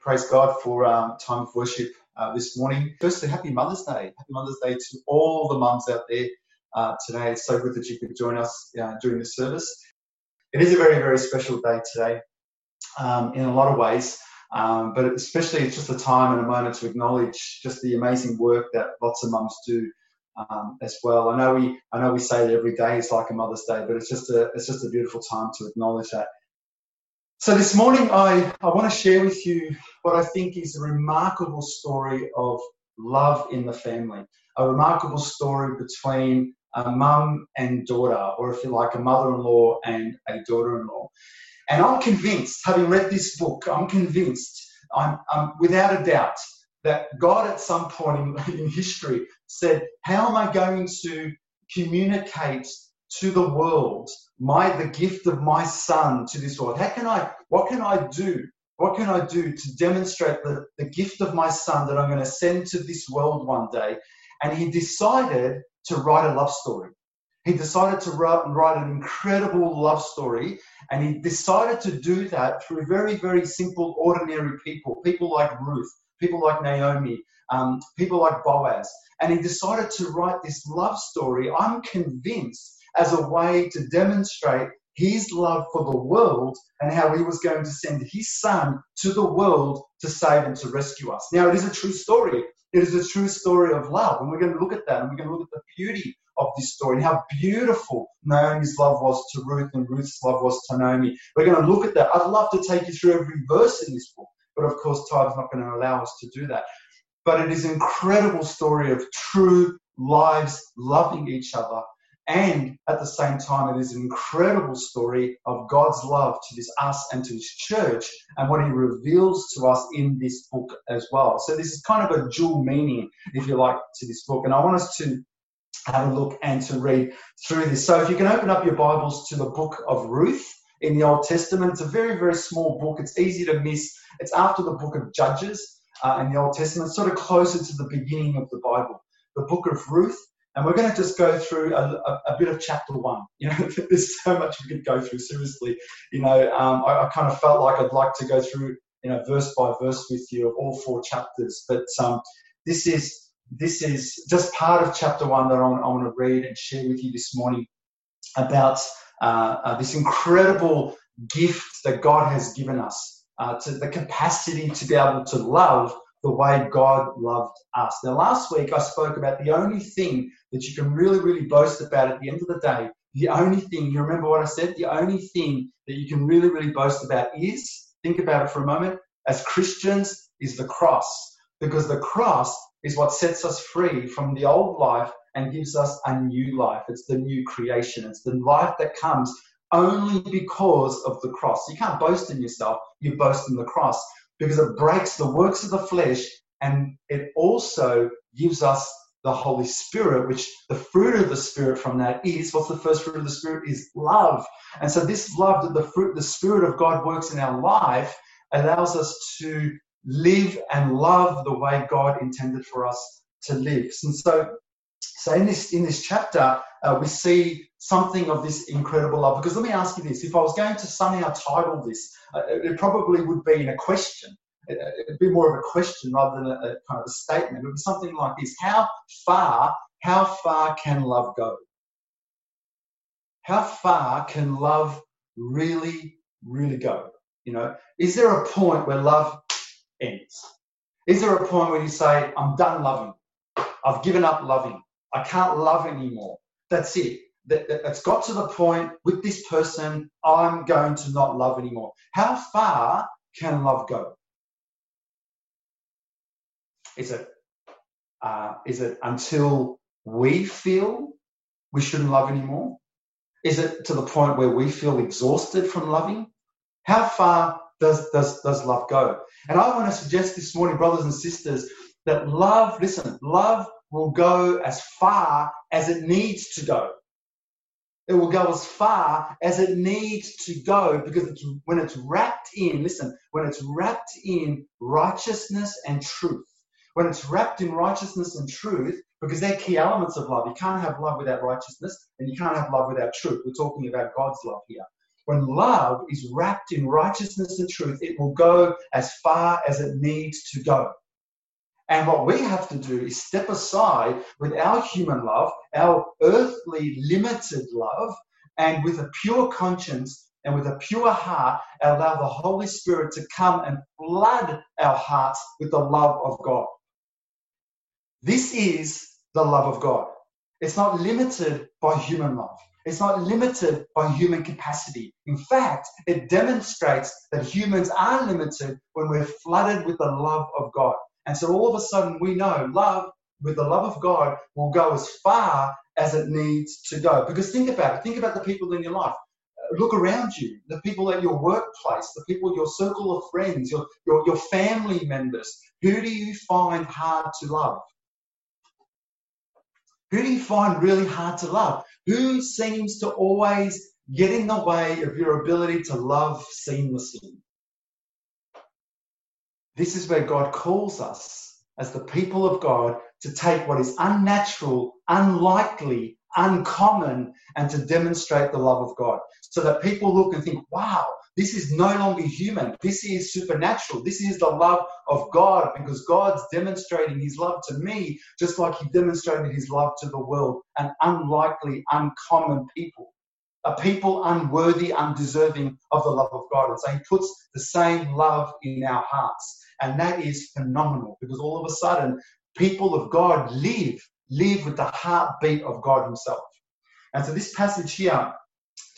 praise God for um, time of worship uh, this morning. Firstly, happy Mother's Day. Happy Mother's Day to all the mums out there uh, today. It's so good that you could join us uh, during the service. It is a very, very special day today um, in a lot of ways, um, but especially it's just a time and a moment to acknowledge just the amazing work that lots of mums do. Um, as well, I know we I know we say that every day is like a Mother's Day, but it's just a it's just a beautiful time to acknowledge that so this morning, I, I want to share with you what I think is a remarkable story of love in the family, a remarkable story between a mum and daughter, or if you like, a mother in law and a daughter in law. And I'm convinced, having read this book, I'm convinced, I'm, I'm without a doubt, that God at some point in, in history said, How am I going to communicate to the world my the gift of my son to this world. How can i what can i do what can i do to demonstrate the, the gift of my son that i'm going to send to this world one day? And he decided to write a love story. He decided to write, write an incredible love story and he decided to do that through very very simple ordinary people people like ruth people like naomi um, people like boaz. And he decided to write this love story. I'm convinced as a way to demonstrate his love for the world and how he was going to send his son to the world to save and to rescue us. Now, it is a true story. It is a true story of love. And we're going to look at that and we're going to look at the beauty of this story and how beautiful Naomi's love was to Ruth and Ruth's love was to Naomi. We're going to look at that. I'd love to take you through every verse in this book, but of course, time is not going to allow us to do that. But it is an incredible story of true lives loving each other and at the same time, it is an incredible story of God's love to this us and to his church and what he reveals to us in this book as well. So this is kind of a dual meaning, if you like, to this book. And I want us to have a look and to read through this. So if you can open up your Bibles to the book of Ruth in the Old Testament, it's a very, very small book. It's easy to miss. It's after the book of Judges uh, in the Old Testament, sort of closer to the beginning of the Bible. The book of Ruth and we're going to just go through a, a, a, bit of chapter one. You know, there's so much we could go through. Seriously, you know, um, I, I, kind of felt like I'd like to go through, you know, verse by verse with you of all four chapters. But um, this is this is just part of chapter one that I want, I want to read and share with you this morning about uh, uh, this incredible gift that God has given us, uh, to the capacity to be able to love the way God loved us. Now, last week I spoke about the only thing that you can really, really boast about at the end of the day. The only thing, you remember what I said? The only thing that you can really, really boast about is, think about it for a moment, as Christians, is the cross. Because the cross is what sets us free from the old life and gives us a new life. It's the new creation. It's the life that comes only because of the cross. You can't boast in yourself, you boast in the cross because it breaks the works of the flesh and it also gives us the Holy Spirit, which the fruit of the Spirit from that is what's the first fruit of the Spirit is love. And so this love that the fruit, the Spirit of God works in our life allows us to live and love the way God intended for us to live. And so, so in this in this chapter, uh, we see something of this incredible love. Because let me ask you this: if I was going to somehow title this, uh, it probably would be in a question. It'd be more of a question rather than a, a kind of a statement. It would be something like this: How far? How far can love go? How far can love really, really go? You know, is there a point where love ends? Is there a point where you say, "I'm done loving. I've given up loving. I can't love anymore. That's it it's got to the point with this person, I'm going to not love anymore. How far can love go? Is it uh, is it until we feel we shouldn't love anymore? Is it to the point where we feel exhausted from loving? How far does, does, does love go? And I want to suggest this morning, brothers and sisters, that love, listen, love will go as far as it needs to go. It will go as far as it needs to go because it's, when it's wrapped in, listen, when it's wrapped in righteousness and truth, when it's wrapped in righteousness and truth, because they're key elements of love. You can't have love without righteousness, and you can't have love without truth. We're talking about God's love here. when love is wrapped in righteousness and truth, it will go as far as it needs to go. And what we have to do is step aside with our human love, our earthly limited love, and with a pure conscience and with a pure heart, allow the Holy Spirit to come and flood our hearts with the love of God. This is the love of God. It's not limited by human love. It's not limited by human capacity. In fact, it demonstrates that humans are limited when we're flooded with the love of God. And so all of a sudden we know love with the love of God will go as far as it needs to go. Because think about it. Think about the people in your life. Uh, look around you, the people at your workplace, the people, your circle of friends, your, your, your family members. Who do you find hard to love? Who do you find really hard to love? Who seems to always get in the way of your ability to love seamlessly? This is where God calls us as the people of God to take what is unnatural, unlikely, uncommon, and to demonstrate the love of God. So that people look and think, wow, this is no longer human. This is supernatural. This is the love of God because God's demonstrating his love to me just like he demonstrated his love to the world, an unlikely, uncommon people. A people unworthy, undeserving of the love of God. And so he puts the same love in our hearts. And that is phenomenal because all of a sudden, people of God live, live with the heartbeat of God Himself. And so this passage here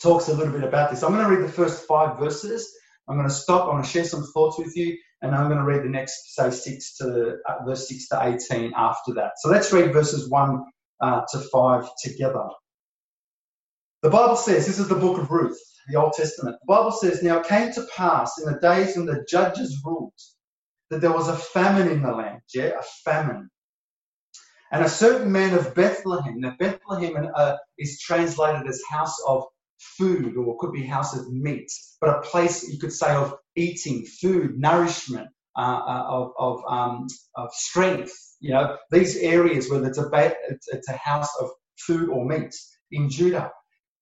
talks a little bit about this. I'm going to read the first five verses. I'm going to stop. I'm going to share some thoughts with you, and I'm going to read the next, say, six to uh, verse six to eighteen after that. So let's read verses one uh, to five together. The Bible says, this is the book of Ruth, the Old Testament. The Bible says, Now it came to pass in the days when the judges ruled that there was a famine in the land. Yeah, a famine. And a certain man of Bethlehem, now Bethlehem uh, is translated as house of food or could be house of meat, but a place you could say of eating, food, nourishment, uh, uh, of, of, um, of, strength. You know, these areas where it's a, it's a house of food or meat in Judah.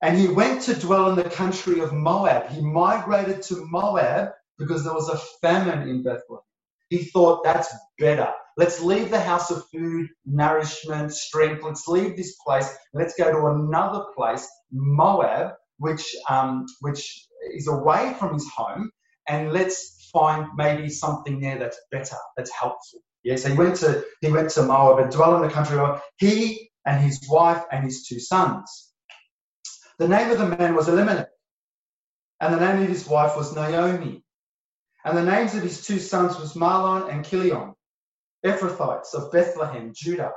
And he went to dwell in the country of Moab. He migrated to Moab because there was a famine in Bethlehem. He thought that's better. Let's leave the house of food, nourishment, strength. Let's leave this place. Let's go to another place, Moab, which um, which is away from his home, and let's find maybe something there that's better, that's helpful. Yeah, so he went to he went to Moab and dwelt in the country of he and his wife and his two sons. The name of the man was Elimelech, and the name of his wife was Naomi. And the names of his two sons was Mahlon and Chilion, Ephrathites of Bethlehem, Judah.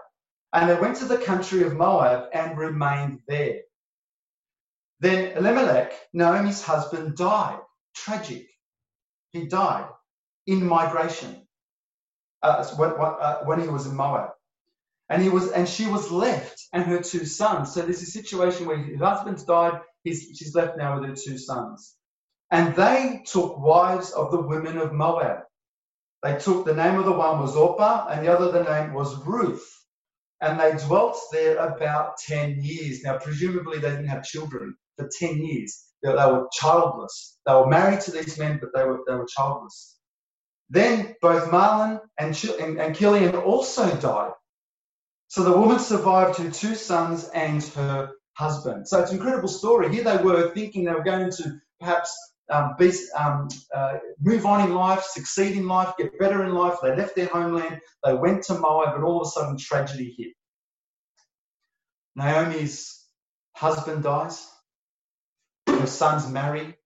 And they went to the country of Moab and remained there. Then Elimelech, Naomi's husband, died. Tragic. He died in migration uh, when, uh, when he was in Moab. And he was, and she was left, and her two sons. So there's a situation where his husband's died. He's, she's left now with her two sons. And they took wives of the women of Moab. They took the name of the one was Orpah, and the other the name was Ruth. And they dwelt there about 10 years. Now, presumably, they didn't have children for 10 years. They, they were childless. They were married to these men, but they were, they were childless. Then both Mahlon and, and, and Chilion also died. So the woman survived her two sons and her husband. So it's an incredible story. Here they were thinking they were going to perhaps um, be, um, uh, move on in life, succeed in life, get better in life. They left their homeland, they went to Moab, but all of a sudden tragedy hit. Naomi's husband dies, sons marry.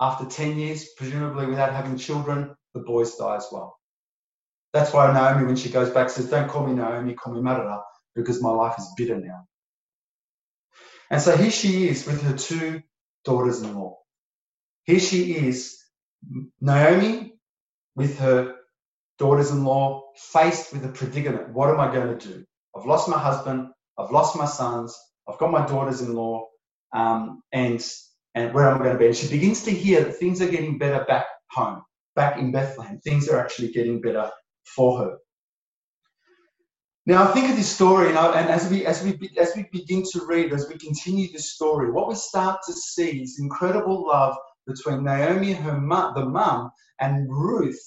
After 10 years, presumably without having children, the boys die as well. That's why Naomi, when she goes back, says, Don't call me Naomi, call me Marah, because my life is bitter now. And so here she is with her two daughters in law. Here she is, Naomi, with her daughters in law, faced with a predicament. What am I going to do? I've lost my husband, I've lost my sons, I've got my daughters in law, um, and, and where I'm going to be? And she begins to hear that things are getting better back home, back in Bethlehem. Things are actually getting better for her. Now I think of this story, and, I, and as we as we as we begin to read, as we continue this story, what we start to see is incredible love between Naomi, her mum, the mum, and Ruth,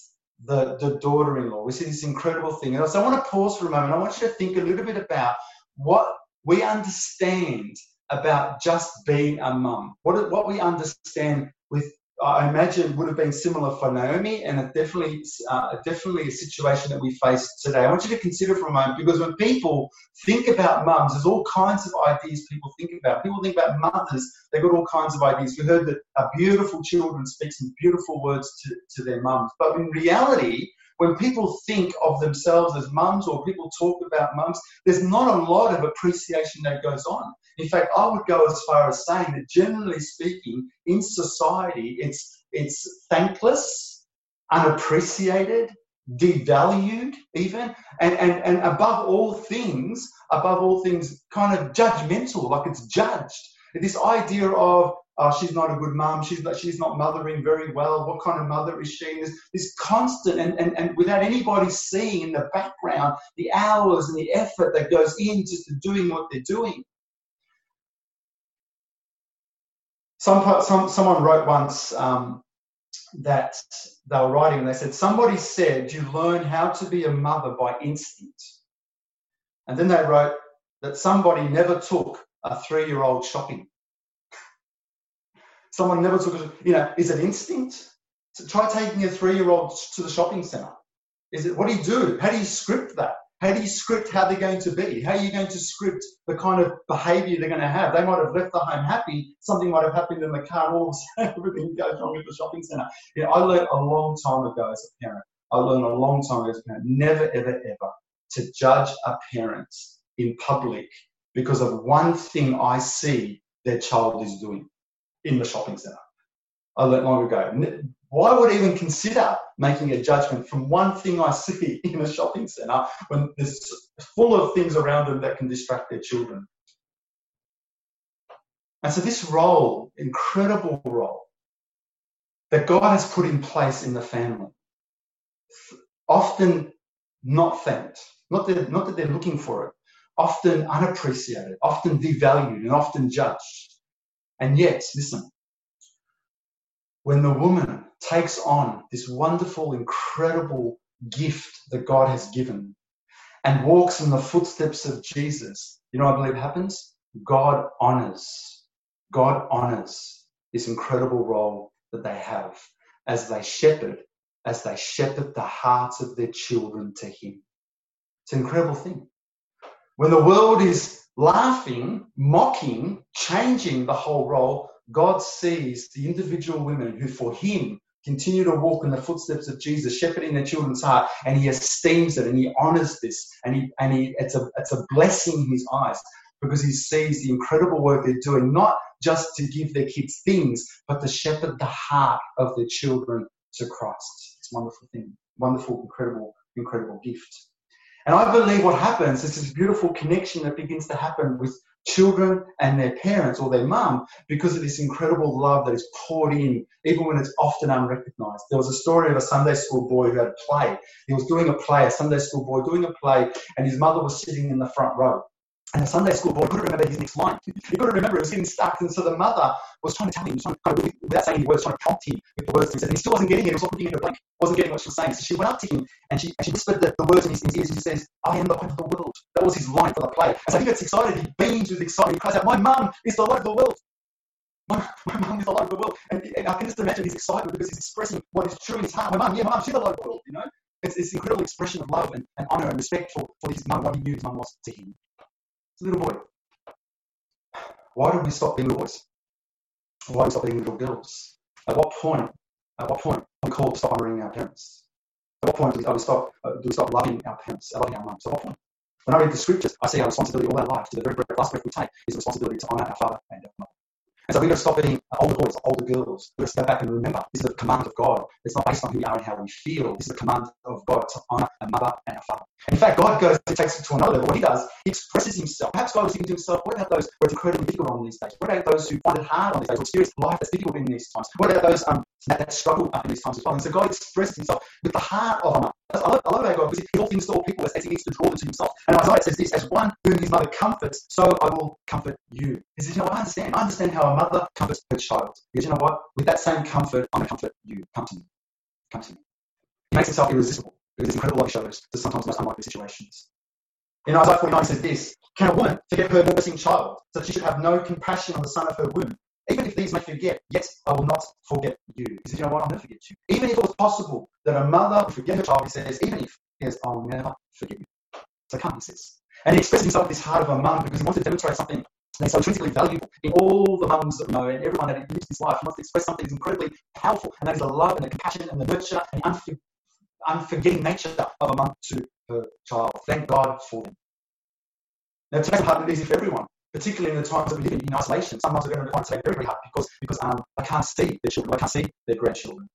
the, the daughter-in-law. We see this incredible thing. And so I want to pause for a moment. I want you to think a little bit about what we understand about just being a mum. What, what we understand with I imagine would have been similar for Naomi, and it definitely, uh, definitely a situation that we face today. I want you to consider for a moment because when people think about mums, there's all kinds of ideas people think about. People think about mothers; they've got all kinds of ideas. We heard that a beautiful children speak some beautiful words to, to their mums, but in reality, when people think of themselves as mums or people talk about mums, there's not a lot of appreciation that goes on. In fact, I would go as far as saying that generally speaking, in society, it's, it's thankless, unappreciated, devalued even, and, and, and above all things, above all things, kind of judgmental, like it's judged. This idea of oh, she's not a good mum, she's not, she's not mothering very well, what kind of mother is she? There's this constant, and, and, and without anybody seeing in the background the hours and the effort that goes into doing what they're doing. Some, some, someone wrote once um, that they were writing and they said, Somebody said you learn how to be a mother by instinct. And then they wrote that somebody never took a three year old shopping. Someone never took a, you know, is it instinct? So try taking a three year old to the shopping centre. Is it, what do you do? How do you script that? How do you script how they're going to be? How are you going to script the kind of behaviour they're going to have? They might have left the home happy. Something might have happened in the car. All of a sudden, everything goes wrong at the shopping know, I learned a long time ago as a parent. I learned a long time ago as a parent. Never, ever, ever to judge a parent in public because of one thing I see their child is doing in the shopping centre. I learned long ago. Why would I even consider making a judgment from one thing I see in a shopping centre when there's full of things around them that can distract their children? And so, this role, incredible role, that God has put in place in the family, often not thanked, not that, not that they're looking for it, often unappreciated, often devalued, and often judged. And yet, listen, when the woman takes on this wonderful, incredible gift that God has given and walks in the footsteps of Jesus, you know what I believe happens? God honors. God honors this incredible role that they have as they shepherd, as they shepherd the hearts of their children to Him. It's an incredible thing. When the world is laughing, mocking, changing the whole role, God sees the individual women who, for Him, continue to walk in the footsteps of Jesus, shepherding their children's heart, and He esteems it and He honors this, and He and He it's a it's a blessing in His eyes because He sees the incredible work they're doing, not just to give their kids things, but to shepherd the heart of their children to Christ. It's a wonderful thing, wonderful, incredible, incredible gift. And I believe what happens is this beautiful connection that begins to happen with children and their parents or their mum because of this incredible love that is poured in, even when it's often unrecognized. There was a story of a Sunday school boy who had a play. He was doing a play, a Sunday school boy doing a play, and his mother was sitting in the front row. And the Sunday school boy couldn't remember his next line. He couldn't remember, he was getting stuck. And so the mother was trying to tell him, trying to, kind of, without saying any words, trying to prompt him with the words. And he still wasn't getting it. He was looking into a blank, wasn't getting what she was saying. So she went up to him and she, and she whispered the, the words in his, in his ears. She says, I am the light of the world. That was his line for the play. And so he gets excited. He beams with excitement. He cries out, My mum is the light of the world. My, my mum is the light of the world. And, and, I can just imagine his excitement because he's expressing what is true in his heart. My mum, yeah, my mum, she's the light of the world, you know? It's this incredible expression of love and, and honour and respect for, for his mum, what he knew his mum was to him. Little boy. Why do we stop being little boys? Why do we stop being little girls? At what point? At what point are we called to stop honoring our parents? At what point do we, stop? Uh, do we stop loving our parents, loving our mums? At what point? When I read the scriptures, I see our responsibility all our life to the very, very last breath we take is the responsibility to honour our father and our mother. And so we've got to stop being older boys, older girls. Let's go back and remember this is a command of God. It's not based on who we are and how we feel. This is a command of God to honor a mother and a father. In fact, God goes and takes it to another level. What he does, he expresses himself. Perhaps God was thinking to himself, what about those who are incredibly difficult on these days? What about those who find it hard on these days, or experience life that's difficult in these times? What about those um, that, that struggle in these times as well? And so God expresses himself with the heart of a mother. I love, I love how God, because he all things to all people as he needs to draw them to himself. And Isaiah says this, as one whom his mother comforts, so I will comfort you. He says, you know, I understand. I understand how a mother comforts her child. Because you know what? With that same comfort, I'm going to comfort you. Come to me. Come to me. He makes himself irresistible with his incredible love shows to sometimes most unlikely situations. In Isaiah 49 says this, Can a woman forget her nursing child, so that she should have no compassion on the son of her womb? Even if these may forget, yet I will not forget you. He says, you know what, I'll never forget you. Even if it was possible that a mother would forget her child, he says, even if, yes, I'll never forget you. So come, he says. And he expresses himself this heart of a mum because he wants to demonstrate something that's so intrinsically valuable in all the mums that we know and everyone that lives this life. Wants to express something that's incredibly powerful, and that is the love and the compassion and the nurture and the unfor- unforgetting nature of a mum to her child. Thank God for them. Now, to make it hard and easy for everyone particularly in the times that we live in, in isolation. Some moms are going to find it very, very hard because, because um, they can't see their children, I can't see their grandchildren.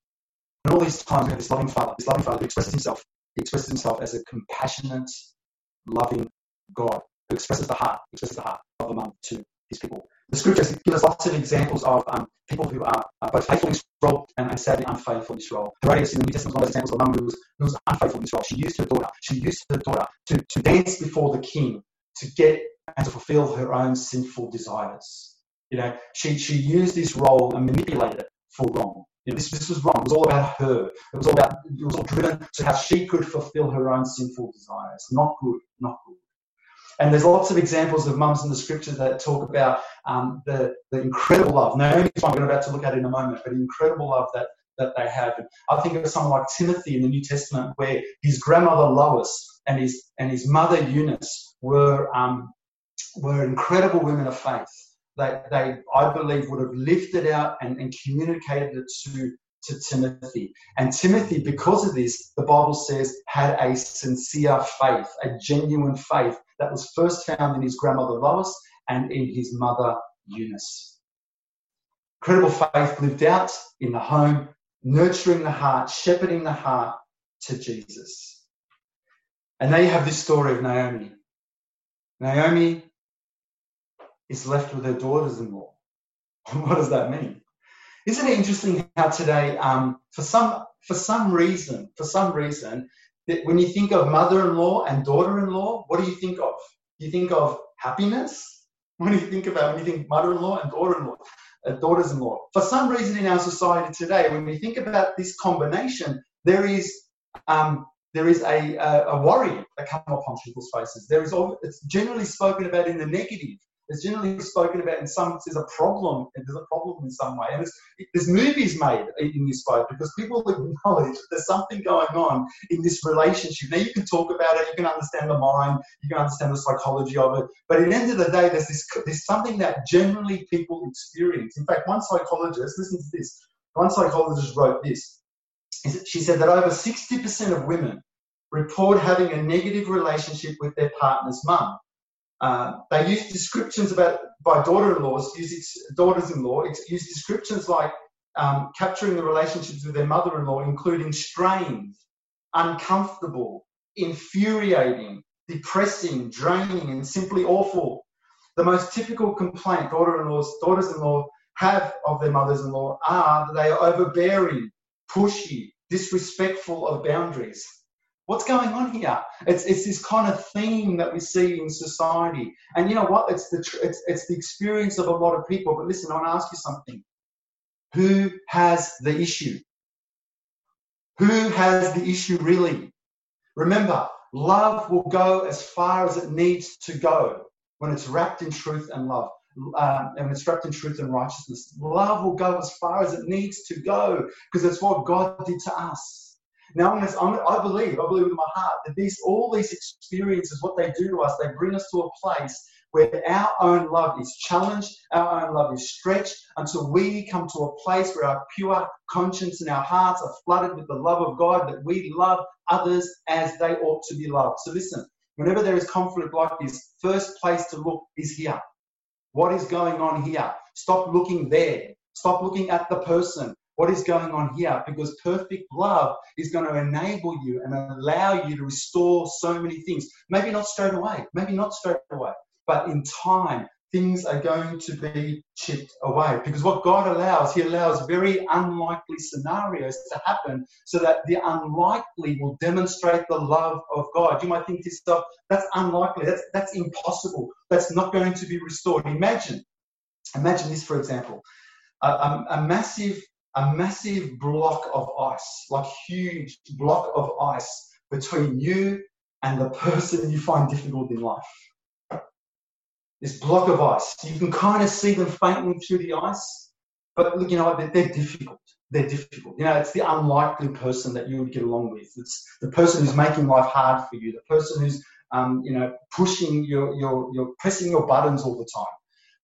And all these times we have this loving father, this loving father who expresses himself, he expresses himself as a compassionate, loving God who expresses the heart, expresses the heart of a mum to his people. The scriptures give us lots of examples of um, people who are uh, both faithful in this role and, and, sadly unfaithful in this role. Herodias in the New Testament is one of those examples of a mum who was, who was unfaithful in this role. She used her daughter, she used her daughter to, to dance before the king to get and to fulfill her own sinful desires. You know, she, she used this role and manipulated it for wrong. You know, this, this was wrong. It was all about her. It was all about, it was all driven to how she could fulfill her own sinful desires. Not good, not good. And there's lots of examples of mums in the scriptures that talk about um, the, the incredible love. Naomi's one we're about to look at in a moment, but incredible love that, that they have. I think of someone like Timothy in the New Testament, where his grandmother Lois and his and his mother Eunice were um, were incredible women of faith. They, they I believe, would have lifted out and, and communicated it to to Timothy. And Timothy, because of this, the Bible says, had a sincere faith, a genuine faith that was first found in his grandmother Lois and in his mother Eunice. Incredible faith lived out in the home, nurturing the heart, shepherding the heart to Jesus. And now you have this story of Naomi. Naomi is left with her daughters in law. what does that mean? Isn't it interesting how today, um, for some for some reason, for some reason, that when you think of mother-in-law and daughter-in-law, what do you think of? You think of happiness. What do you think about when you think mother-in-law and daughter-in-law, uh, daughters-in-law? For some reason, in our society today, when we think about this combination, there is um, there is a, a, a worry that comes upon people's faces. There is all, it's generally spoken about in the negative. It's generally spoken about in some there's a problem and there's a problem in some way. And there's movies made in this way because people acknowledge that there's something going on in this relationship. Now you can talk about it, you can understand the mind, you can understand the psychology of it, but at the end of the day, there's this there's something that generally people experience. In fact, one psychologist, listen to this. One psychologist wrote this. She said that over 60% of women report having a negative relationship with their partner's mum. Uh, they use descriptions about by daughter-in-laws, use daughters-in-law, use descriptions like um, capturing the relationships with their mother-in-law, including strained, uncomfortable, infuriating, depressing, draining, and simply awful. The most typical complaint daughter-in-laws, daughters-in-law have of their mothers-in-law are that they are overbearing, pushy, disrespectful of boundaries. What's going on here? It's, it's this kind of theme that we see in society. And you know what? It's the, it's, it's the experience of a lot of people. But listen, I want to ask you something. Who has the issue? Who has the issue really? Remember, love will go as far as it needs to go when it's wrapped in truth and love. Um, and it's wrapped in truth and righteousness. Love will go as far as it needs to go because it's what God did to us. Now, I'm, I'm, i believe, I believe in my heart that these, all these experiences, what they do to us, they bring us to a place where our own love is challenged, our own love is stretched, until we come to a place where our pure conscience and our hearts are flooded with the love of God, that we love others as they ought to be loved. So listen, whenever there is conflict like this, first place to look is here. What is going on here? Stop looking there. Stop looking at the person. What is going on here? Because perfect love is going to enable you and allow you to restore so many things. Maybe not straight away, maybe not straight away, but in time, things are going to be chipped away. Because what God allows, He allows very unlikely scenarios to happen so that the unlikely will demonstrate the love of God. You might think to yourself, that's unlikely, that's, that's impossible, that's not going to be restored. Imagine, imagine this, for example. A, a, a massive a massive block of ice, like huge block of ice between you and the person you find difficult in life. This block of ice. You can kind of see them faintly through the ice, but look, you know? They're, they're difficult. They're difficult. You know, it's the unlikely person that you would get along with. It's the person who's making life hard for you. The person who's, um, you know, pushing your, your, your, pressing your buttons all the time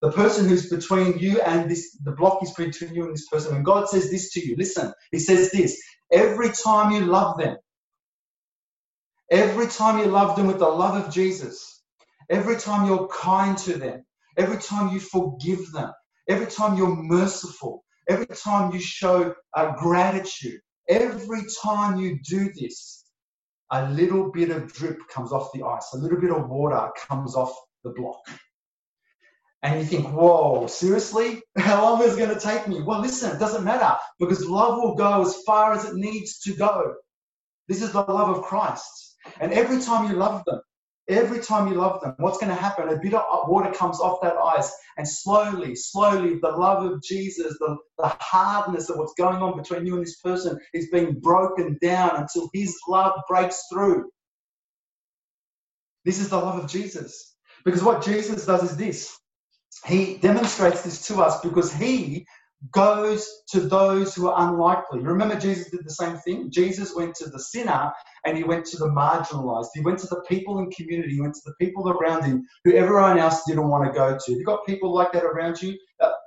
the person who's between you and this, the block is between you and this person. And God says this to you. Listen, He says this every time you love them, every time you love them with the love of Jesus, every time you're kind to them, every time you forgive them, every time you're merciful, every time you show uh, gratitude, every time you do this, a little bit of drip comes off the ice, a little bit of water comes off the block and you think, whoa, seriously? How long is it going to take me? Well, listen, it doesn't matter because love will go as far as it needs to go. This is the love of Christ. And every time you love them, every time you love them, what's going to happen? A bit of water comes off that ice, and slowly, slowly, the love of Jesus, the, the hardness of what's going on between you and this person is being broken down until his love breaks through. This is the love of Jesus. Because what Jesus does is this he demonstrates this to us because he goes to those who are unlikely. Remember, Jesus did the same thing? Jesus went to the sinner and he went to the marginalized. He went to the people in community, he went to the people around him who everyone else didn't want to go to. If You've got people like that around you,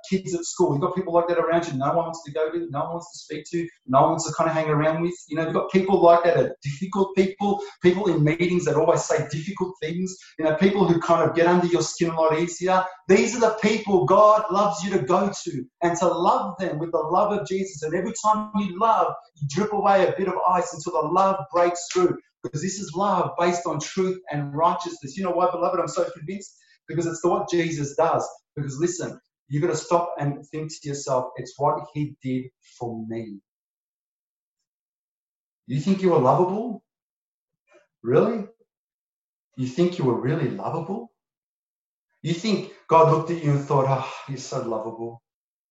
kids at school. You've got people like that around you no one wants to go to, no one wants to speak to, no one wants to kind of hang around with. You know, you've got people like that are difficult people, people in meetings that always say difficult things, you know, people who kind of get under your skin a lot easier. These are the people God loves you to go to and to love them with the love of Jesus. And every time you love, you drip away a bit of ice until the love breaks through because this is love based on truth and righteousness. You know why, beloved, I'm so convinced? Because it's what Jesus does. Because listen, you've got to stop and think to yourself, it's what he did for me. You think you were lovable? Really? You think you were really lovable? You think God looked at you and thought, oh, you're so lovable.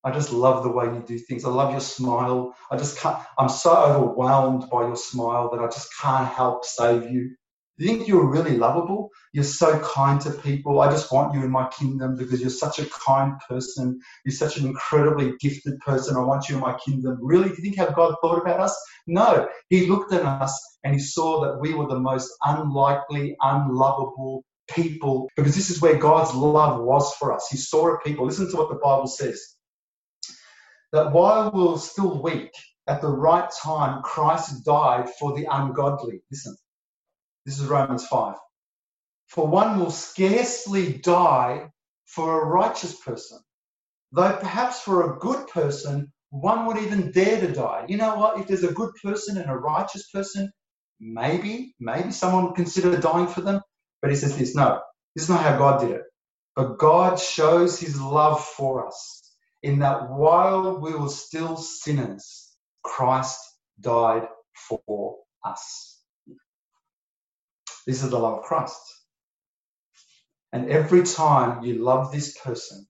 I just love the way you do things. I love your smile. I just can't, I'm so overwhelmed by your smile that I just can't help save you. You think you're really lovable? You're so kind to people. I just want you in my kingdom because you're such a kind person. You're such an incredibly gifted person. I want you in my kingdom. Really? Do you think how God thought about us? No. He looked at us and he saw that we were the most unlikely, unlovable people because this is where God's love was for us. He saw a people. Listen to what the Bible says that while we were still weak, at the right time, Christ died for the ungodly. Listen, this is Romans 5. For one will scarcely die for a righteous person, though perhaps for a good person, one would even dare to die. You know what? If there's a good person and a righteous person, maybe, maybe someone would consider dying for them. But he says this no, this is not how God did it. But God shows his love for us in that while we were still sinners, Christ died for us. This is the love of Christ. And every time you love this person,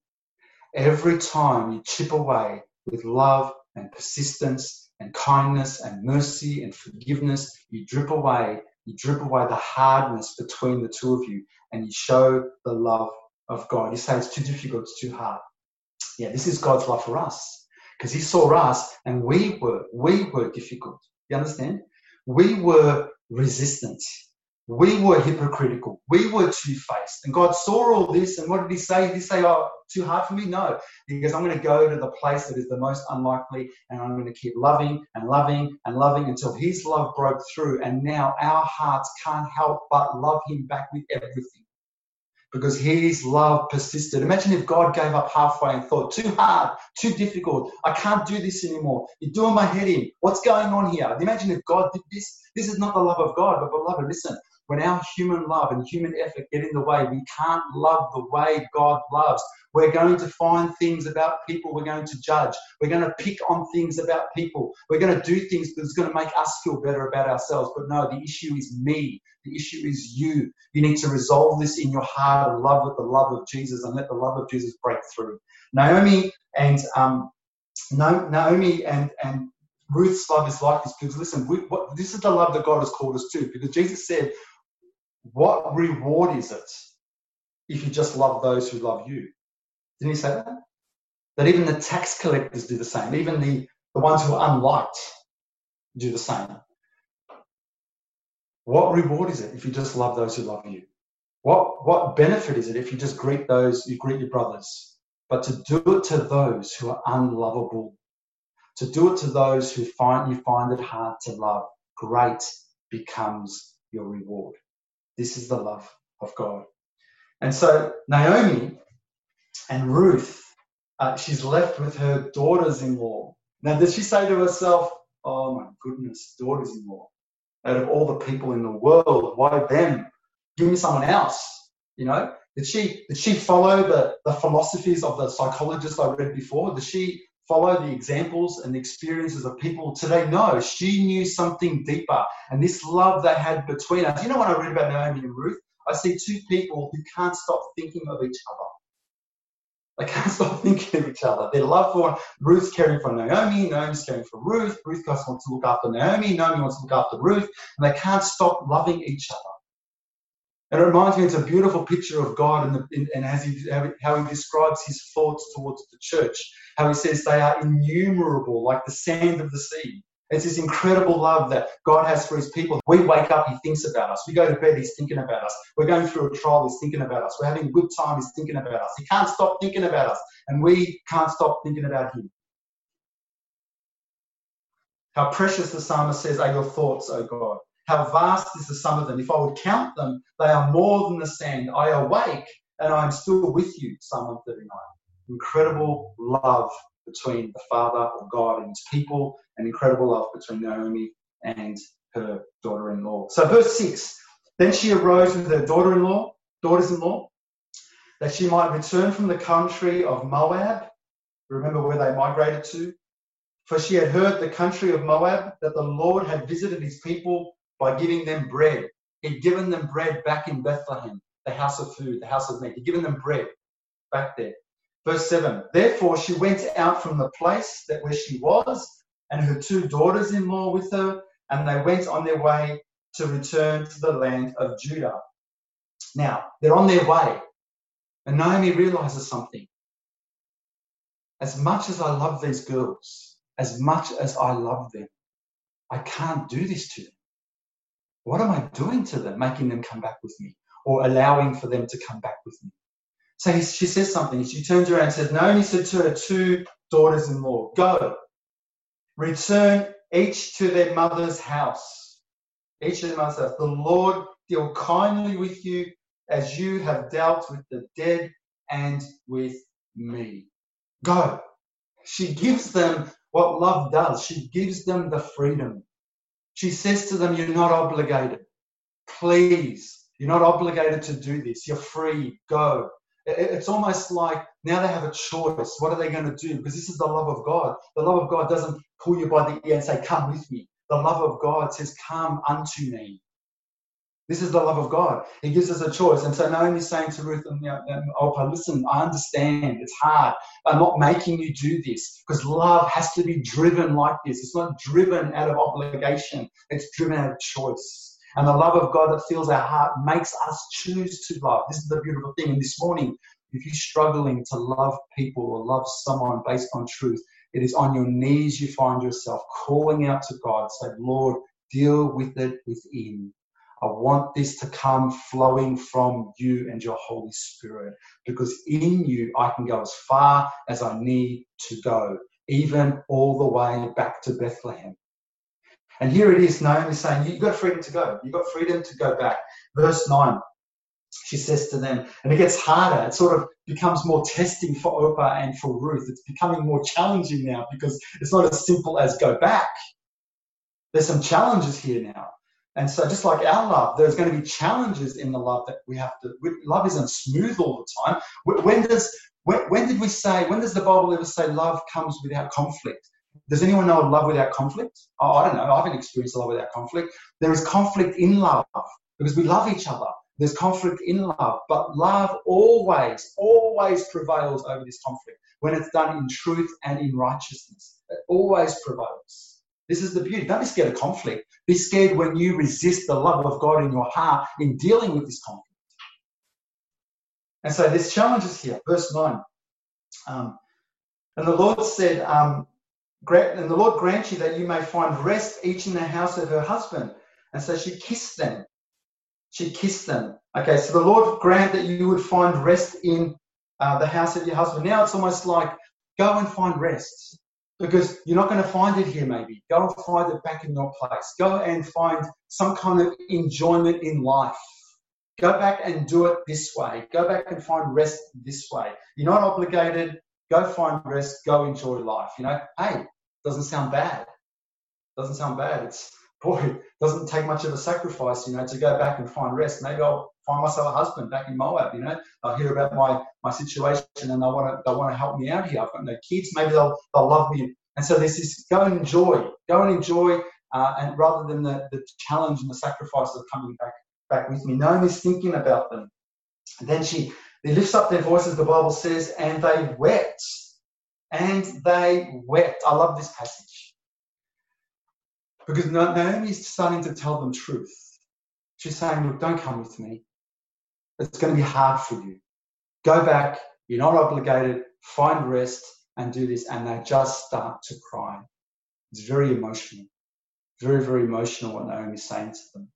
every time you chip away with love and persistence and kindness and mercy and forgiveness, you drip away, you drip away the hardness between the two of you and you show the love of God. You say it's too difficult, it's too hard. Yeah, this is God's love for us because He saw us and we were we were difficult. You understand? We were resistant. We were hypocritical. We were two faced. And God saw all this, and what did He say? Did He say, Oh, too hard for me? No. Because I'm going to go to the place that is the most unlikely, and I'm going to keep loving and loving and loving until His love broke through. And now our hearts can't help but love Him back with everything because his love persisted. Imagine if God gave up halfway and thought, too hard, too difficult, I can't do this anymore. You're doing my head in. What's going on here? Imagine if God did this. This is not the love of God, but beloved, listen, when our human love and human effort get in the way, we can't love the way God loves. We're going to find things about people we're going to judge. We're going to pick on things about people. We're going to do things that's going to make us feel better about ourselves. But no, the issue is me. The issue is you. You need to resolve this in your heart and love with the love of Jesus and let the love of Jesus break through. Naomi and um, Naomi and, and Ruth's love is like this because listen, we, what, this is the love that God has called us to because Jesus said, what reward is it if you just love those who love you? Didn't he say that? That even the tax collectors do the same, even the, the ones who are unliked do the same. What reward is it if you just love those who love you? What, what benefit is it if you just greet those, you greet your brothers? But to do it to those who are unlovable, to do it to those who find you find it hard to love, great becomes your reward. This is the love of God. And so Naomi and Ruth, uh, she's left with her daughters in law. Now, does she say to herself, Oh my goodness, daughters in law? Out of all the people in the world, why them? Give me someone else. You know, did she did she follow the, the philosophies of the psychologists I read before? Did she follow the examples and experiences of people today. No, she knew something deeper. And this love they had between us. You know, when I read about Naomi and Ruth, I see two people who can't stop thinking of each other. They can't stop thinking of each other. Their love for Ruth's caring for Naomi, Naomi's caring for Ruth, Ruth wants to look after Naomi, Naomi wants to look after Ruth, and they can't stop loving each other. And it reminds me, it's a beautiful picture of God and, the, and as he, how he describes his thoughts towards the church. How he says they are innumerable, like the sand of the sea. It's this incredible love that God has for his people. We wake up, he thinks about us. We go to bed, he's thinking about us. We're going through a trial, he's thinking about us. We're having a good time, he's thinking about us. He can't stop thinking about us, and we can't stop thinking about him. How precious the psalmist says are your thoughts, O God. How vast is the sum of them? If I would count them, they are more than the sand. I awake and I'm still with you. Psalm 139. Incredible love between the Father of God and his people, and incredible love between Naomi and her daughter in law. So, verse 6 Then she arose with her daughter in law, daughters in law, that she might return from the country of Moab. Remember where they migrated to? For she had heard the country of Moab, that the Lord had visited his people by giving them bread. He'd given them bread back in Bethlehem, the house of food, the house of meat. He'd given them bread back there. Verse 7 Therefore she went out from the place that where she was, and her two daughters in law with her, and they went on their way to return to the land of Judah. Now, they're on their way, and Naomi realizes something. As much as I love these girls, as much as I love them, I can't do this to them. What am I doing to them, making them come back with me or allowing for them to come back with me? So he, she says something. She turns around and says, Naomi said to her two daughters in law, Go, return each to their mother's house. Each of mother's house. The Lord deal kindly with you as you have dealt with the dead and with me. Go. She gives them what love does. She gives them the freedom she says to them, You're not obligated. Please, you're not obligated to do this. You're free. Go. It's almost like now they have a choice. What are they going to do? Because this is the love of God. The love of God doesn't pull you by the ear and say, Come with me. The love of God says, Come unto me. This is the love of God. He gives us a choice. And so Naomi's saying to Ruth and, um, Orpah, listen, I understand. It's hard. I'm not making you do this because love has to be driven like this. It's not driven out of obligation. It's driven out of choice. And the love of God that fills our heart makes us choose to love. This is the beautiful thing. And this morning, if you're struggling to love people or love someone based on truth, it is on your knees you find yourself calling out to God, say, Lord, deal with it within. I want this to come flowing from you and your Holy Spirit because in you I can go as far as I need to go, even all the way back to Bethlehem. And here it is, Naomi saying, You've got freedom to go. You've got freedom to go back. Verse 9 she says to them, and it gets harder. It sort of becomes more testing for Orpah and for Ruth. It's becoming more challenging now because it's not as simple as go back. There's some challenges here now. And so, just like our love, there's going to be challenges in the love that we have to. Love isn't smooth all the time. When does when, when did we say? When does the Bible ever say love comes without conflict? Does anyone know love without conflict? Oh, I don't know. I haven't experienced love without conflict. There is conflict in love because we love each other. There's conflict in love, but love always, always prevails over this conflict when it's done in truth and in righteousness. It always prevails. This is the beauty. Don't be scared of conflict. Be scared when you resist the love of God in your heart in dealing with this conflict. And so there's challenges here. Verse 9. Um, and the Lord said, um, and the Lord grant you that you may find rest each in the house of her husband. And so she kissed them she kissed them. Okay, so the Lord grant that you would find rest in uh, the house of your husband. Now it's almost like go and find rest because you're not going to find it here, maybe. Go and find it back in your place. Go and find some kind of enjoyment in life. Go back and do it this way. Go back and find rest this way. You're not obligated. Go find rest. Go enjoy life. You know, hey, doesn't sound bad. Doesn't sound bad. It's boy, it doesn't take much of a sacrifice, you know, to go back and find rest. Maybe I'll find myself a husband back in Moab, you know. I'll hear about my, my situation and they want to they want to help me out here. I've got no kids. Maybe they'll they'll love me. And so this is go and enjoy, go and enjoy, uh, and rather than the, the challenge and the sacrifice of coming back back with me. Naomi's thinking about them. And then she they lifts up their voices, the Bible says, and they wept. And they wept. I love this passage. Because Naomi is starting to tell them truth. She's saying, Look, don't come with me. It's going to be hard for you. Go back. You're not obligated. Find rest and do this. And they just start to cry. It's very emotional. Very, very emotional what Naomi's saying to them.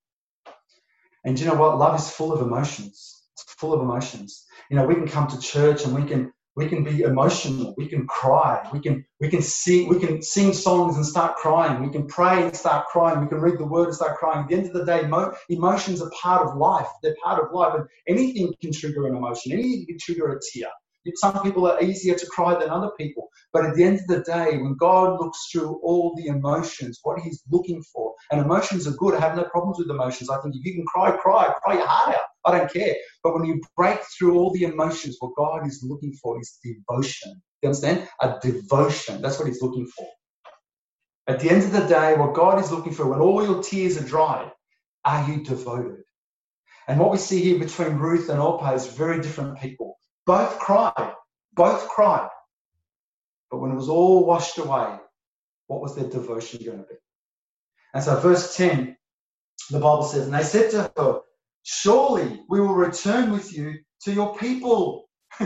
And you know what? Love is full of emotions. It's full of emotions. You know, we can come to church and we can we can be emotional. We can cry. We can we can sing we can sing songs and start crying. We can pray and start crying. We can read the word and start crying. At the end of the day mo- emotions are part of life. They're part of life. And anything can trigger an emotion. Anything can trigger a tear some people are easier to cry than other people. But at the end of the day, when God looks through all the emotions, what He's looking for, and emotions are good. I have no problems with emotions. I think if you can cry, cry, cry your heart out. I don't care. But when you break through all the emotions, what God is looking for is devotion. You understand? A devotion. That's what He's looking for. At the end of the day, what God is looking for, when all your tears are dried, are you devoted? And what we see here between Ruth and Orpah is very different people. Both cried. Both cried. But when it was all washed away, what was their devotion going to be? And so, verse 10, the Bible says, And they said to her, Surely we will return with you to your people.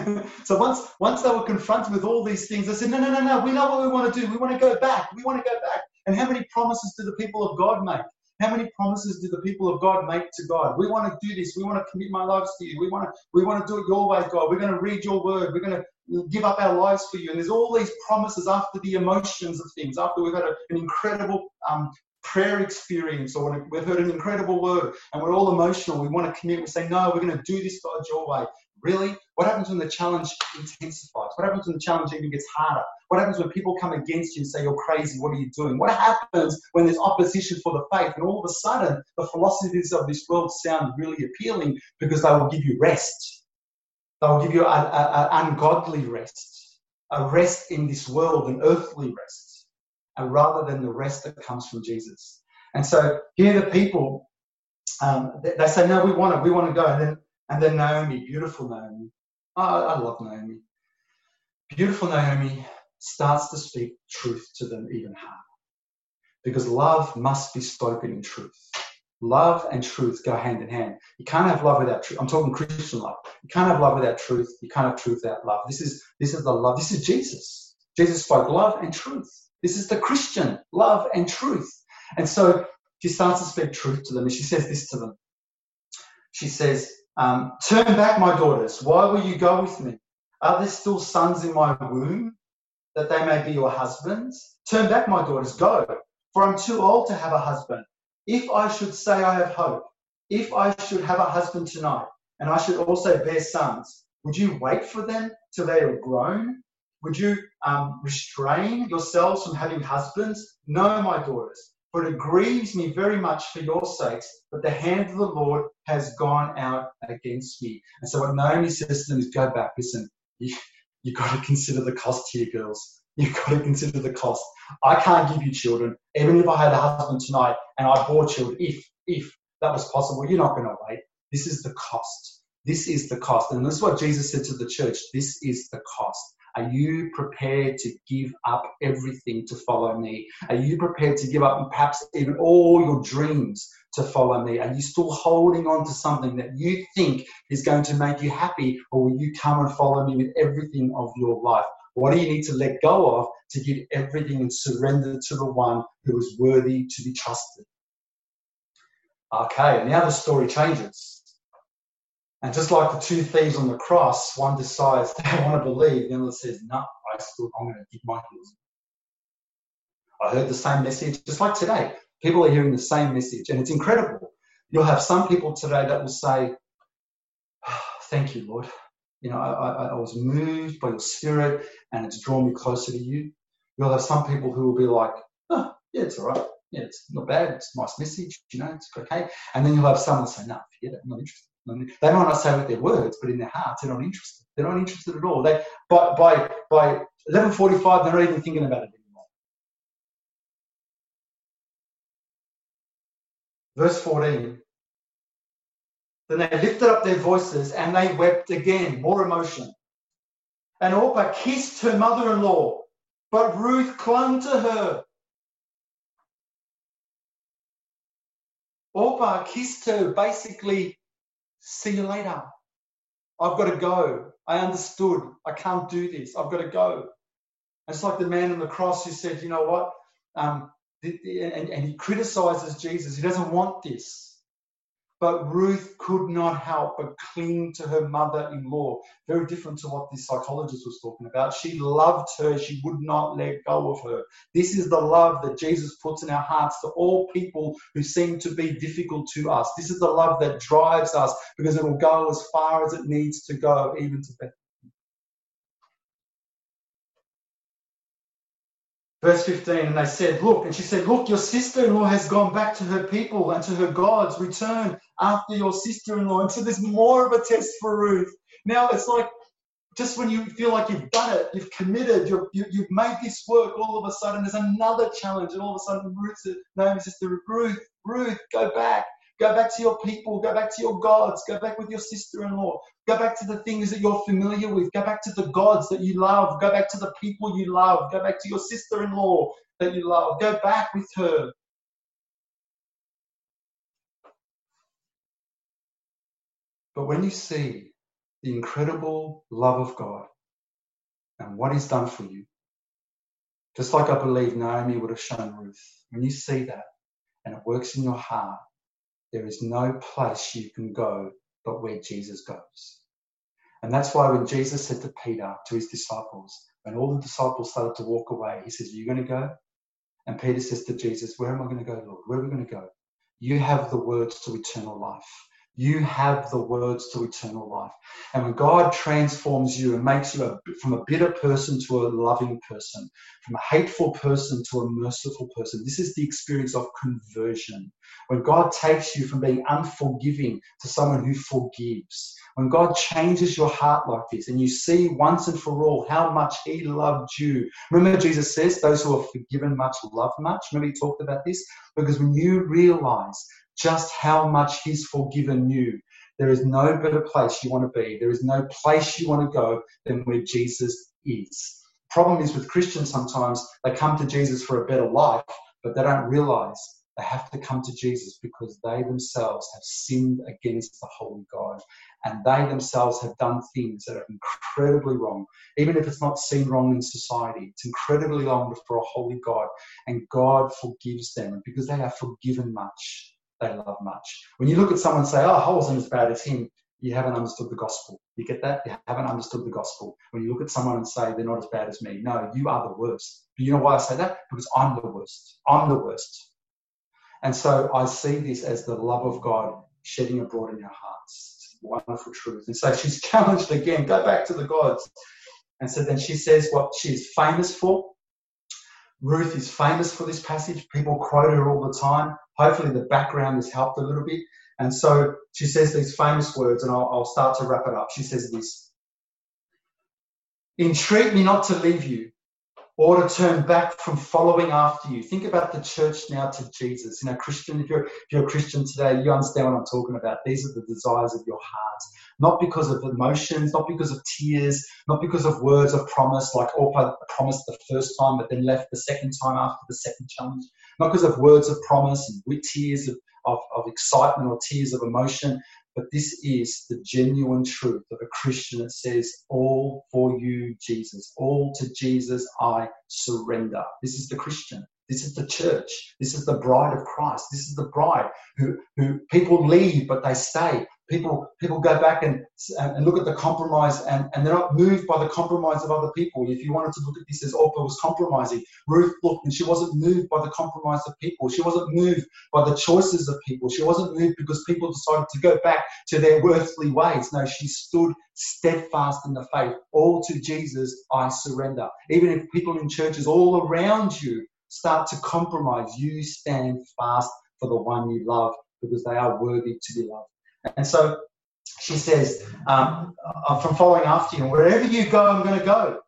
so once once they were confronted with all these things, they said, No, no, no, no, we know what we want to do. We want to go back. We want to go back. And how many promises do the people of God make? How many promises do the people of God make to God? We want to do this. We want to commit my lives to you. We want to, we want to do it your way, God. We're going to read your word. We're going to give up our lives for you. And there's all these promises after the emotions of things, after we've had a, an incredible um, prayer experience or we've heard an incredible word and we're all emotional. We want to commit. We say, no, we're going to do this, God, your way. Really? What happens when the challenge intensifies? What happens when the challenge even gets harder? What happens when people come against you and say, You're crazy, what are you doing? What happens when there's opposition for the faith? And all of a sudden, the philosophies of this world sound really appealing because they will give you rest. They will give you an ungodly rest, a rest in this world, an earthly rest, and rather than the rest that comes from Jesus. And so here the people, um, they, they, say, No, we want it, we want to go. And then, and then Naomi, beautiful Naomi. Oh, I love Naomi. Beautiful Naomi starts to speak truth to them even harder. Because love must be spoken in truth. Love and truth go hand in hand. You can't have love without truth. I'm talking Christian love. You can't have love without truth. You can't have truth without love. This is this is the love. This is Jesus. Jesus spoke love and truth. This is the Christian love and truth. And so she starts to speak truth to them, and she says this to them. She says, um, "Turn back, my daughters. Why will you go with me? Are there still sons in my womb that they may be your husbands? Turn back, my daughters, go, for I'm too old to have a husband. If I should say I have hope, if I should have a husband tonight, and I should also bear sons. Would you wait for them till they are grown? Would you um, restrain yourselves from having husbands? No, my daughters, for it grieves me very much for your sakes, that the hand of the Lord has gone out against me. And so what Naomi says to them is go back, listen, you, you've got to consider the cost here, girls. You've got to consider the cost. I can't give you children. Even if I had a husband tonight and I bore children, if, if that was possible, you're not going to wait. This is the cost. This is the cost. And this is what Jesus said to the church. This is the cost. Are you prepared to give up everything to follow me? Are you prepared to give up perhaps even all your dreams to follow me? Are you still holding on to something that you think is going to make you happy, or will you come and follow me with everything of your life? What do you need to let go of to give everything and surrender to the one who is worthy to be trusted? Okay, now the story changes. And just like the two thieves on the cross, one decides they want to believe, the other says, No, I still, I'm going to dig my heels. I heard the same message, just like today. People are hearing the same message, and it's incredible. You'll have some people today that will say, Thank you, Lord. You know, I, I, I was moved by your spirit, and it's drawn me closer to you. You'll have some people who will be like, Oh, yeah, it's all right. Yeah, it's not bad. It's a nice message. You know, it's okay. And then you'll have some someone say, No, forget it. I'm not interested. They might not say it with their words, but in their hearts, they're not interested. They're not interested at all. They by by by 11:45, they're not even thinking about it anymore. Verse 14. Then they lifted up their voices and they wept again, more emotion. And Orpah kissed her mother-in-law, but Ruth clung to her. Orpah kissed her, basically See you later. I've got to go. I understood. I can't do this. I've got to go. It's like the man on the cross who said, you know what? Um, and, and he criticizes Jesus. He doesn't want this. But Ruth could not help but cling to her mother in law. Very different to what this psychologist was talking about. She loved her, she would not let go of her. This is the love that Jesus puts in our hearts to all people who seem to be difficult to us. This is the love that drives us because it will go as far as it needs to go, even to Bethlehem. Verse 15, and they said, Look, and she said, Look, your sister in law has gone back to her people and to her gods. Return after your sister in law. And so there's more of a test for Ruth. Now it's like just when you feel like you've done it, you've committed, you, have you, made this work, all of a sudden there's another challenge. And all of a sudden Ruth says, No, sister Ruth, Ruth, go back. Go back to your people. Go back to your gods. Go back with your sister in law. Go back to the things that you're familiar with. Go back to the gods that you love. Go back to the people you love. Go back to your sister in law that you love. Go back with her. But when you see the incredible love of God and what He's done for you, just like I believe Naomi would have shown Ruth, when you see that and it works in your heart, there is no place you can go but where Jesus goes. And that's why when Jesus said to Peter, to his disciples, when all the disciples started to walk away, he says, Are you going to go? And Peter says to Jesus, Where am I going to go, Lord? Where are we going to go? You have the words to eternal life. You have the words to eternal life. And when God transforms you and makes you a, from a bitter person to a loving person, from a hateful person to a merciful person, this is the experience of conversion. When God takes you from being unforgiving to someone who forgives, when God changes your heart like this and you see once and for all how much He loved you. Remember, Jesus says, Those who are forgiven much love much. Remember, He talked about this? Because when you realize just how much He's forgiven you. There is no better place you want to be. There is no place you want to go than where Jesus is. Problem is with Christians sometimes they come to Jesus for a better life, but they don't realize they have to come to Jesus because they themselves have sinned against the holy God and they themselves have done things that are incredibly wrong. Even if it's not seen wrong in society, it's incredibly wrong for a holy God and God forgives them because they are forgiven much they love much. When you look at someone and say, oh, wasn't as bad as him, you haven't understood the gospel. You get that? You haven't understood the gospel. When you look at someone and say, they're not as bad as me, no, you are the worst. Do you know why I say that? Because I'm the worst. I'm the worst. And so I see this as the love of God shedding abroad in your hearts. wonderful truth. And so she's challenged again, go back to the gods. And so then she says what she's famous for. Ruth is famous for this passage. People quote her all the time. Hopefully, the background has helped a little bit. And so she says these famous words, and I'll, I'll start to wrap it up. She says this Entreat me not to leave you or to turn back from following after you. Think about the church now to Jesus. You know, Christian, if you're, if you're a Christian today, you understand what I'm talking about. These are the desires of your heart. Not because of emotions, not because of tears, not because of words of promise, like Orpah promised the first time, but then left the second time after the second challenge. Not because of words of promise and with tears of, of, of excitement or tears of emotion, but this is the genuine truth of a Christian that says, All for you, Jesus. All to Jesus I surrender. This is the Christian. This is the church. This is the bride of Christ. This is the bride who, who people leave, but they stay people people go back and and look at the compromise and, and they're not moved by the compromise of other people. If you wanted to look at this as Orpah was compromising, Ruth looked and she wasn't moved by the compromise of people. She wasn't moved by the choices of people. She wasn't moved because people decided to go back to their earthly ways. No, she stood steadfast in the faith. All to Jesus I surrender. Even if people in churches all around you start to compromise, you stand fast for the one you love because they are worthy to be loved. And so she says, um, I'm from following after you, and wherever you go, I'm going to go.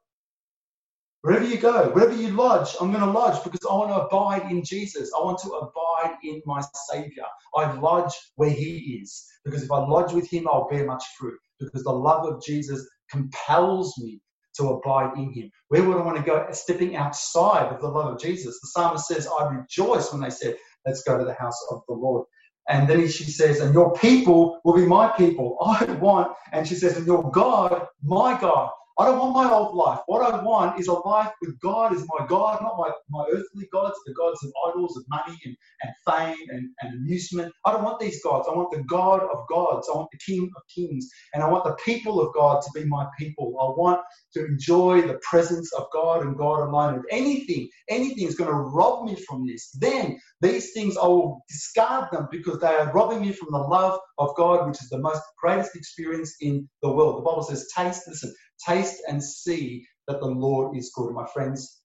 Wherever you go, wherever you lodge, I'm going to lodge because I want to abide in Jesus. I want to abide in my Savior. I lodge where He is because if I lodge with Him, I'll bear much fruit because the love of Jesus compels me to abide in Him. Where would I want to go? Stepping outside of the love of Jesus. The psalmist says, I rejoice when they said, Let's go to the house of the Lord. And then she says, and your people will be my people. I want, and she says, and your God, my God. I don't want my old life. What I want is a life with God as my God, not my, my earthly gods, the gods of idols, of money and, and fame and, and amusement. I don't want these gods. I want the God of gods. I want the King of kings. And I want the people of God to be my people. I want to enjoy the presence of God and God alone. If anything, anything is going to rob me from this, then these things I will discard them because they are robbing me from the love of God, which is the most greatest experience in the world. The Bible says, taste, listen, taste and see that the Lord is good. My friends,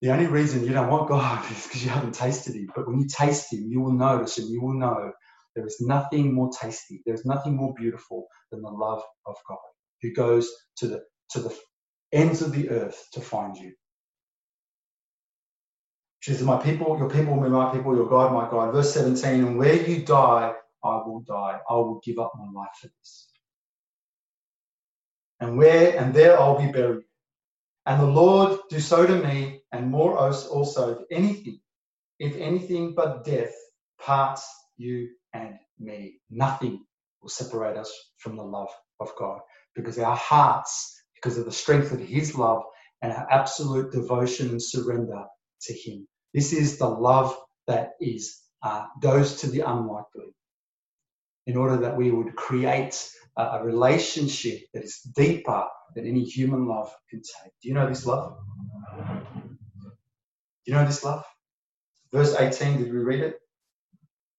the only reason you don't want God is because you haven't tasted Him. But when you taste Him, you will notice and you will know there is nothing more tasty, there is nothing more beautiful than the love of God, who goes to the to the ends of the earth to find you. She says, My people, your people will be my people, your God, my God. Verse 17, and where you die, I will die. I will give up my life for this and where and there I'll be buried. And the Lord do so to me, and more also, if anything, if anything but death parts you and me. Nothing will separate us from the love of God because our hearts, because of the strength of His love and our absolute devotion and surrender to Him. This is the love that is uh, goes to the unlikely in order that we would create a relationship that is deeper than any human love can take. Do you know this love? Do you know this love? Verse 18, did we read it?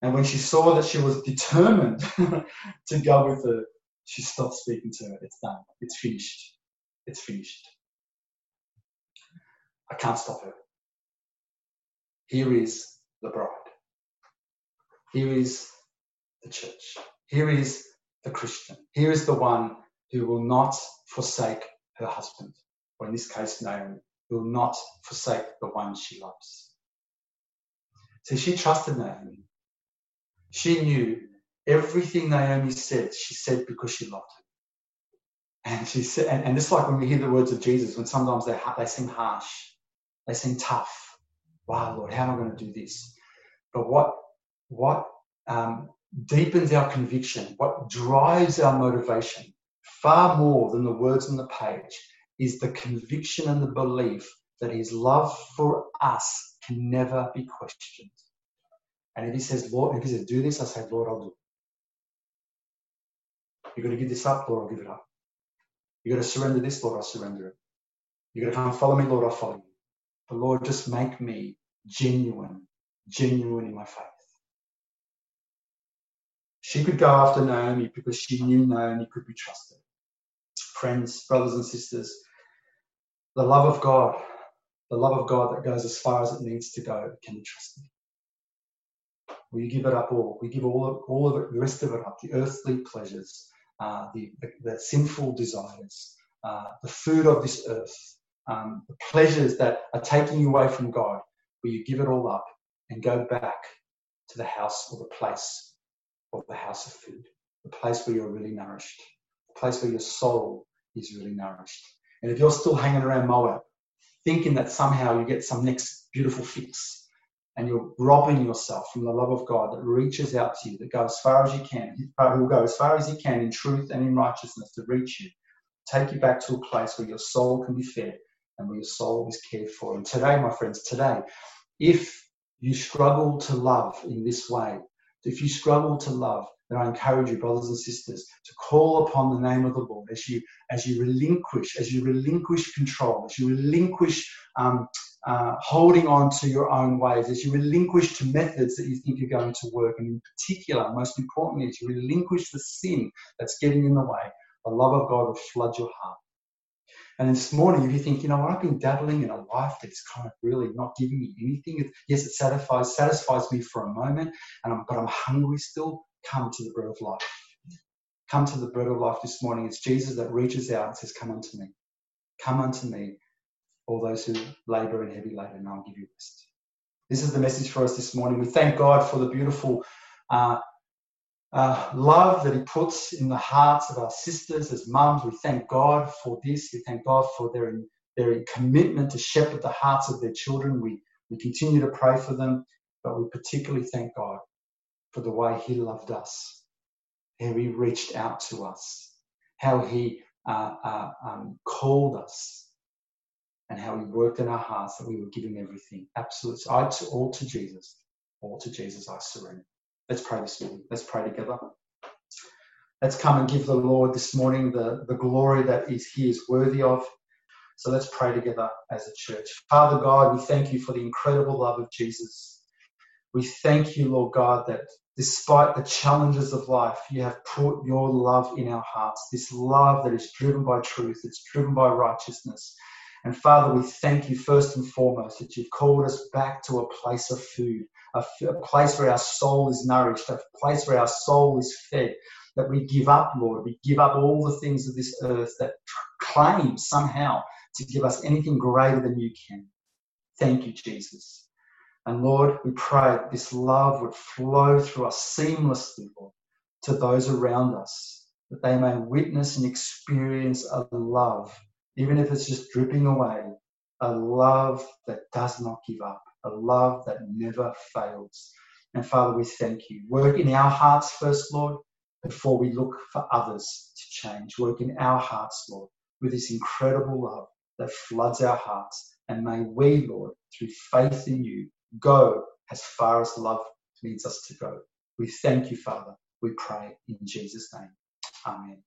And when she saw that she was determined to go with her, she stopped speaking to her. It's done. It's finished. It's finished. I can't stop her. Here is the bride. Here is the church. Here is the Christian. Here is the one who will not forsake her husband, or in this case, Naomi, will not forsake the one she loves. So she trusted Naomi. She knew everything Naomi said, she said because she loved him. And she said, and, and just like when we hear the words of Jesus, when sometimes they, they seem harsh, they seem tough. Wow, Lord, how am I going to do this? But what, what um, deepens our conviction, what drives our motivation, far more than the words on the page, is the conviction and the belief that his love for us can never be questioned. And if he says, Lord, if he says, do this, I say, Lord, I'll do it. You're going to give this up, Lord, I'll give it up. You're going to surrender this, Lord, I'll surrender it. You're going to come follow me, Lord, I'll follow you. But Lord, just make me genuine, genuine in my faith. She could go after Naomi because she knew Naomi could be trusted. Friends, brothers, and sisters, the love of God, the love of God that goes as far as it needs to go, can be trusted. You give it up all? We give all of, all of it, the rest of it up, the earthly pleasures, uh, the, the, the, sinful desires, uh, the food of this earth, um, the pleasures that are taking you away from God. Will you give it all up and go back to the house or the place of the house of food, the place where you're really nourished, the place where your soul is really nourished. And if you're still hanging around Moab, thinking that somehow you get some next beautiful fix, and you're robbing yourself from the love of God that reaches out to you, that goes as far as you can, who will go as far as he can in truth and in righteousness to reach you, take you back to a place where your soul can be fed and where your soul is cared for. And today, my friends, today, if you struggle to love in this way, if you struggle to love, then I encourage you, brothers and sisters, to call upon the name of the Lord as you as you relinquish, as you relinquish control, as you relinquish um, uh, holding on to your own ways, as you relinquish to methods that you think are going to work, and in particular, most importantly, as you relinquish the sin that's getting in the way, the love of God will flood your heart. And this morning, if you think, you know, I've been dabbling in a life that's kind of really not giving me anything. Yes, it satisfies satisfies me for a moment, and I'm, but I'm hungry still. Come to the bread of life. Come to the bread of life this morning. It's Jesus that reaches out and says, "Come unto me. Come unto me, all those who labour and heavy laden, and I'll give you rest." This is the message for us this morning. We thank God for the beautiful uh, uh, love that He puts in the hearts of our sisters as mums. We thank God for this. We thank God for their, their commitment to shepherd the hearts of their children. We, we continue to pray for them, but we particularly thank God for the way He loved us, how He reached out to us, how He uh, uh, um, called us, and how He worked in our hearts that we were giving everything. Absolutely. I, all to Jesus. All to Jesus I surrender. Let's pray this morning. Let's pray together. Let's come and give the Lord this morning the, the glory that is He is worthy of. So let's pray together as a church. Father God, we thank you for the incredible love of Jesus. We thank you, Lord God, that despite the challenges of life, you have put your love in our hearts. This love that is driven by truth, it's driven by righteousness. And Father, we thank you first and foremost that you've called us back to a place of food, a, place where our soul is nourished, a place where our soul is fed, that we give up, Lord. We give up all the things of this earth that claim somehow to give us anything greater than you can. Thank you, Jesus. And Lord, we pray that this love would flow through us seamlessly, Lord, to those around us, that they may witness and experience a love, even if it's just dripping away, a love that does not give up a love that never fails. And Father, we thank you. Work in our hearts first, Lord, before we look for others to change. Work in our hearts, Lord, with this incredible love that floods our hearts. And may we, Lord, through faith in you, go as far as love leads us to go. We thank you, Father. We pray in Jesus' name. Amen.